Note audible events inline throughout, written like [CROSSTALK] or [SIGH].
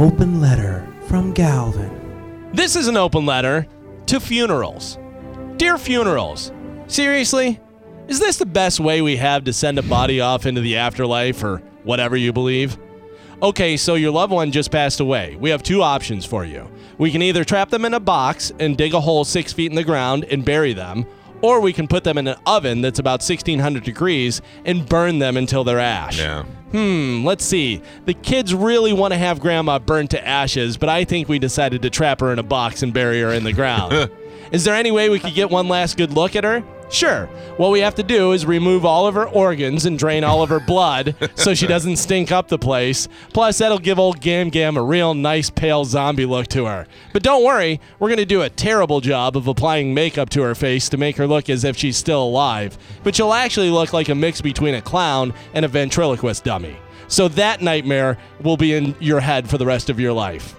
Open letter from Galvin. This is an open letter to funerals. Dear funerals, seriously, is this the best way we have to send a body off into the afterlife or whatever you believe? Okay, so your loved one just passed away. We have two options for you. We can either trap them in a box and dig a hole six feet in the ground and bury them, or we can put them in an oven that's about 1600 degrees and burn them until they're ash. Yeah. Hmm, let's see. The kids really want to have grandma burnt to ashes, but I think we decided to trap her in a box and bury her in the ground. [LAUGHS] Is there any way we could get one last good look at her? Sure. What we have to do is remove all of her organs and drain all of her blood so she [LAUGHS] doesn't stink up the place. Plus, that'll give old Gam Gam a real nice pale zombie look to her. But don't worry, we're going to do a terrible job of applying makeup to her face to make her look as if she's still alive. But she'll actually look like a mix between a clown and a ventriloquist dummy. So that nightmare will be in your head for the rest of your life.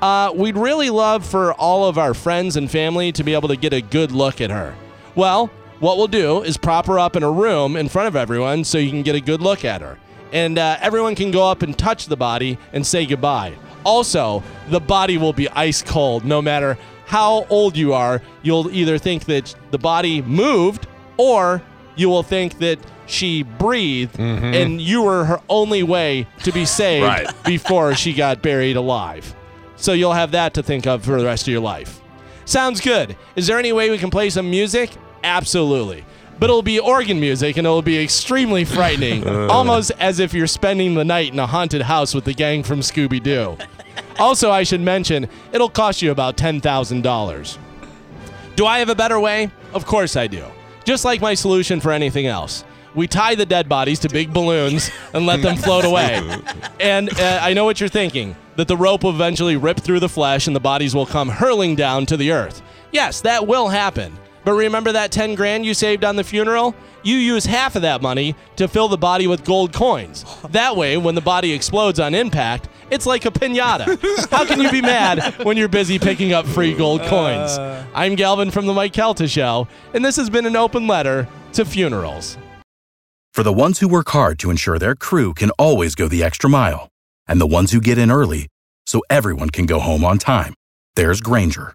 Uh, we'd really love for all of our friends and family to be able to get a good look at her. Well, what we'll do is prop her up in a room in front of everyone so you can get a good look at her. And uh, everyone can go up and touch the body and say goodbye. Also, the body will be ice cold no matter how old you are. You'll either think that the body moved or you will think that she breathed and you were her only way to be saved Right. [LAUGHS] before she got buried alive. So you'll have that to think of for the rest of your life. Sounds good. Is there any way we can play some music? Absolutely. But it'll be organ music and it'll be extremely frightening, [LAUGHS] almost as if you're spending the night in a haunted house with the gang from Scooby Doo. [LAUGHS] Also, I should mention, it'll cost you about $10,000. Do I have a better way? Of course I do. Just like my solution for anything else. We tie the dead bodies to big balloons and let them float [LAUGHS] away. And uh, I know what you're thinking that the rope will eventually rip through the flesh and the bodies will come hurling down to the earth. Yes, that will happen. But remember that 10 grand you saved on the funeral? You use half of that money to fill the body with gold coins. That way, when the body explodes on impact, it's like a pinata. How can you be mad when you're busy picking up free gold coins? Uh. I'm Galvin from The Mike Calta Show, and this has been an open letter to funerals. For the ones who work hard to ensure their crew can always go the extra mile, and the ones who get in early so everyone can go home on time, there's Grainger,